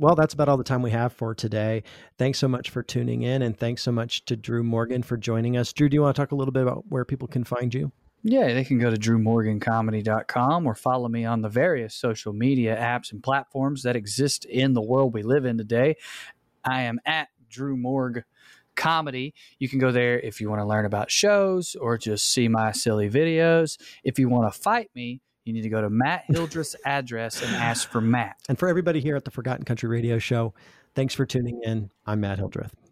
Well, that's about all the time we have for today. Thanks so much for tuning in, and thanks so much to Drew Morgan for joining us. Drew, do you want to talk a little bit about where people can find you? Yeah, they can go to drewmorgancomedy.com or follow me on the various social media apps and platforms that exist in the world we live in today. I am at Drew Morg Comedy. You can go there if you want to learn about shows or just see my silly videos. If you want to fight me, you need to go to Matt Hildreth's address and ask for Matt. And for everybody here at the Forgotten Country Radio Show, thanks for tuning in. I'm Matt Hildreth.